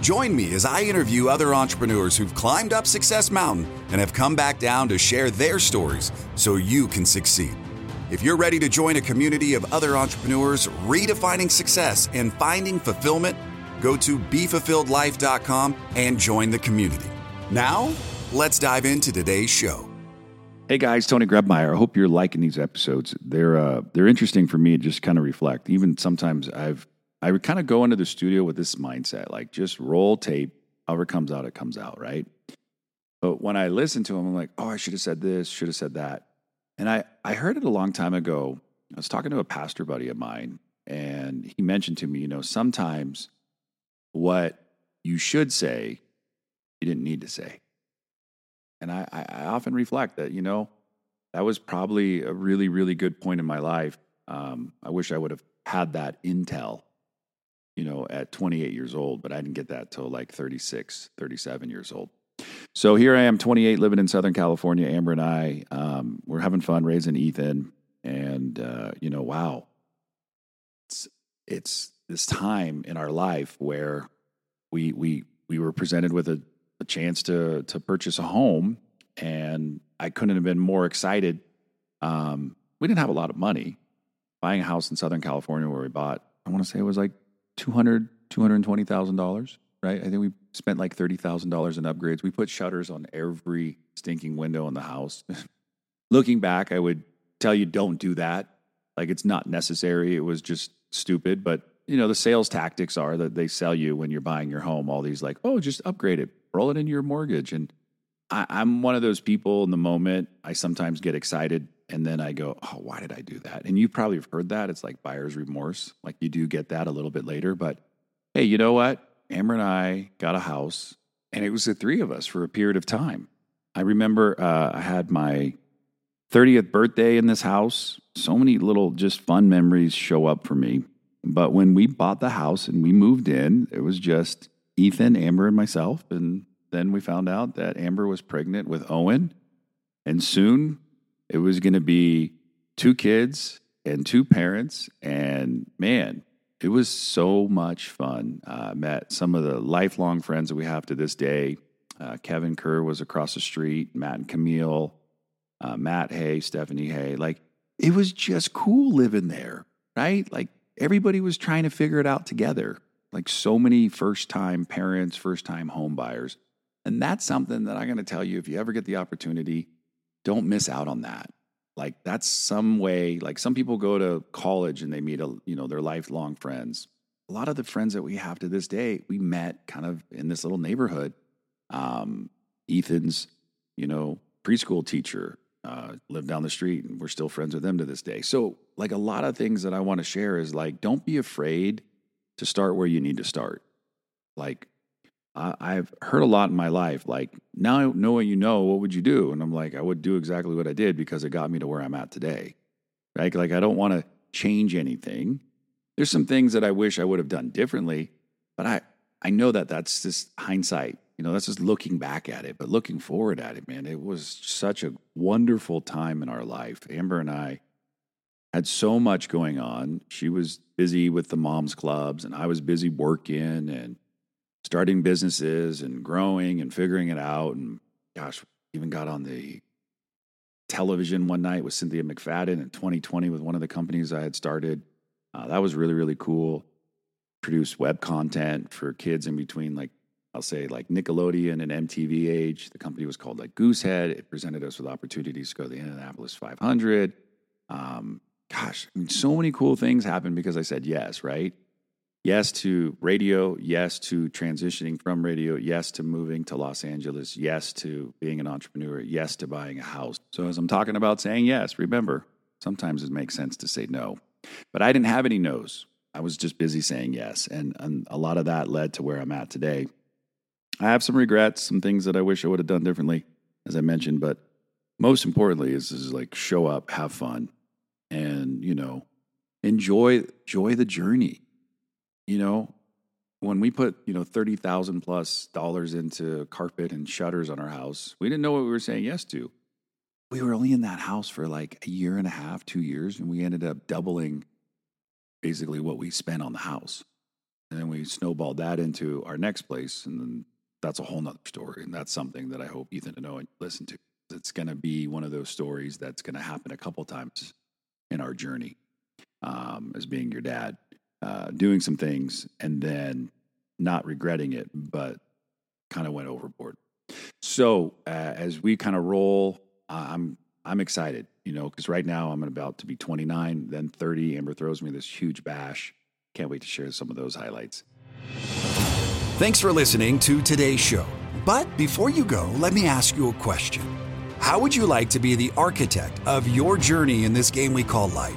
Join me as I interview other entrepreneurs who've climbed up Success Mountain and have come back down to share their stories so you can succeed. If you're ready to join a community of other entrepreneurs redefining success and finding fulfillment, go to BeFulfilledLife.com and join the community. Now, let's dive into today's show. Hey guys, Tony Grebmeyer. I hope you're liking these episodes. They're uh, they're interesting for me to just kind of reflect. Even sometimes I've I would kind of go into the studio with this mindset, like just roll tape, however comes out, it comes out, right? But when I listen to them, I'm like, oh, I should have said this, should have said that. And I, I heard it a long time ago. I was talking to a pastor buddy of mine, and he mentioned to me, you know, sometimes what you should say, you didn't need to say. And I, I often reflect that, you know, that was probably a really, really good point in my life. Um, I wish I would have had that intel you know, at 28 years old, but I didn't get that till like 36, 37 years old. So here I am, 28, living in Southern California. Amber and I, um, we're having fun raising Ethan, and uh, you know, wow, it's it's this time in our life where we we we were presented with a, a chance to to purchase a home, and I couldn't have been more excited. Um, we didn't have a lot of money. Buying a house in Southern California where we bought, I want to say it was like 200 $220,000, right? I think we spent like $30,000 in upgrades. We put shutters on every stinking window in the house. Looking back, I would tell you don't do that. Like it's not necessary. It was just stupid, but you know, the sales tactics are that they sell you when you're buying your home all these like, "Oh, just upgrade it. Roll it into your mortgage." And I, I'm one of those people in the moment, I sometimes get excited and then I go, oh, why did I do that? And you probably have heard that. It's like buyer's remorse. Like you do get that a little bit later. But hey, you know what? Amber and I got a house, and it was the three of us for a period of time. I remember uh, I had my 30th birthday in this house. So many little just fun memories show up for me. But when we bought the house and we moved in, it was just Ethan, Amber, and myself. And then we found out that Amber was pregnant with Owen. And soon it was going to be two kids and two parents. And man, it was so much fun. Uh, met some of the lifelong friends that we have to this day. Uh, Kevin Kerr was across the street, Matt and Camille, uh, Matt Hay, Stephanie Hay. Like, it was just cool living there, right? Like, everybody was trying to figure it out together. Like, so many first time parents, first time home buyers. And that's something that I'm going to tell you if you ever get the opportunity, don't miss out on that. Like that's some way, like some people go to college and they meet a, you know, their lifelong friends. A lot of the friends that we have to this day, we met kind of in this little neighborhood. Um, Ethan's, you know, preschool teacher uh, lived down the street and we're still friends with them to this day. So, like a lot of things that I want to share is like, don't be afraid to start where you need to start. Like, I, have heard a lot in my life, like, now know knowing you know, what would you do? And I'm like, I would do exactly what I did because it got me to where I'm at today. Right? Like, I don't want to change anything. There's some things that I wish I would have done differently, but I, I know that that's just hindsight. You know, that's just looking back at it, but looking forward at it, man, it was such a wonderful time in our life. Amber and I had so much going on. She was busy with the moms clubs, and I was busy working and starting businesses and growing and figuring it out. And gosh, even got on the television one night with Cynthia McFadden in 2020 with one of the companies I had started. Uh, that was really, really cool. Produced web content for kids in between, like I'll say, like Nickelodeon and MTV age. The company was called like Goosehead. It presented us with opportunities to go to the Indianapolis 500. Um, gosh, I mean, so many cool things happened because I said yes, right? Yes to radio, yes to transitioning from radio, yes to moving to Los Angeles, yes to being an entrepreneur, yes to buying a house. So, as I'm talking about saying yes, remember, sometimes it makes sense to say no. But I didn't have any no's. I was just busy saying yes. And, and a lot of that led to where I'm at today. I have some regrets, some things that I wish I would have done differently, as I mentioned, but most importantly is, is like show up, have fun, and you know, enjoy enjoy the journey. You know, when we put you know thirty thousand plus dollars into carpet and shutters on our house, we didn't know what we were saying yes to. We were only in that house for like a year and a half, two years, and we ended up doubling basically what we spent on the house. And then we snowballed that into our next place, and then that's a whole nother story. And that's something that I hope Ethan to know and listen to. It's going to be one of those stories that's going to happen a couple times in our journey um, as being your dad, uh, doing some things and then not regretting it, but kind of went overboard. So uh, as we kind of roll, I'm I'm excited, you know, because right now I'm about to be 29, then 30. Amber throws me this huge bash. Can't wait to share some of those highlights. Thanks for listening to today's show. But before you go, let me ask you a question. How would you like to be the architect of your journey in this game we call life?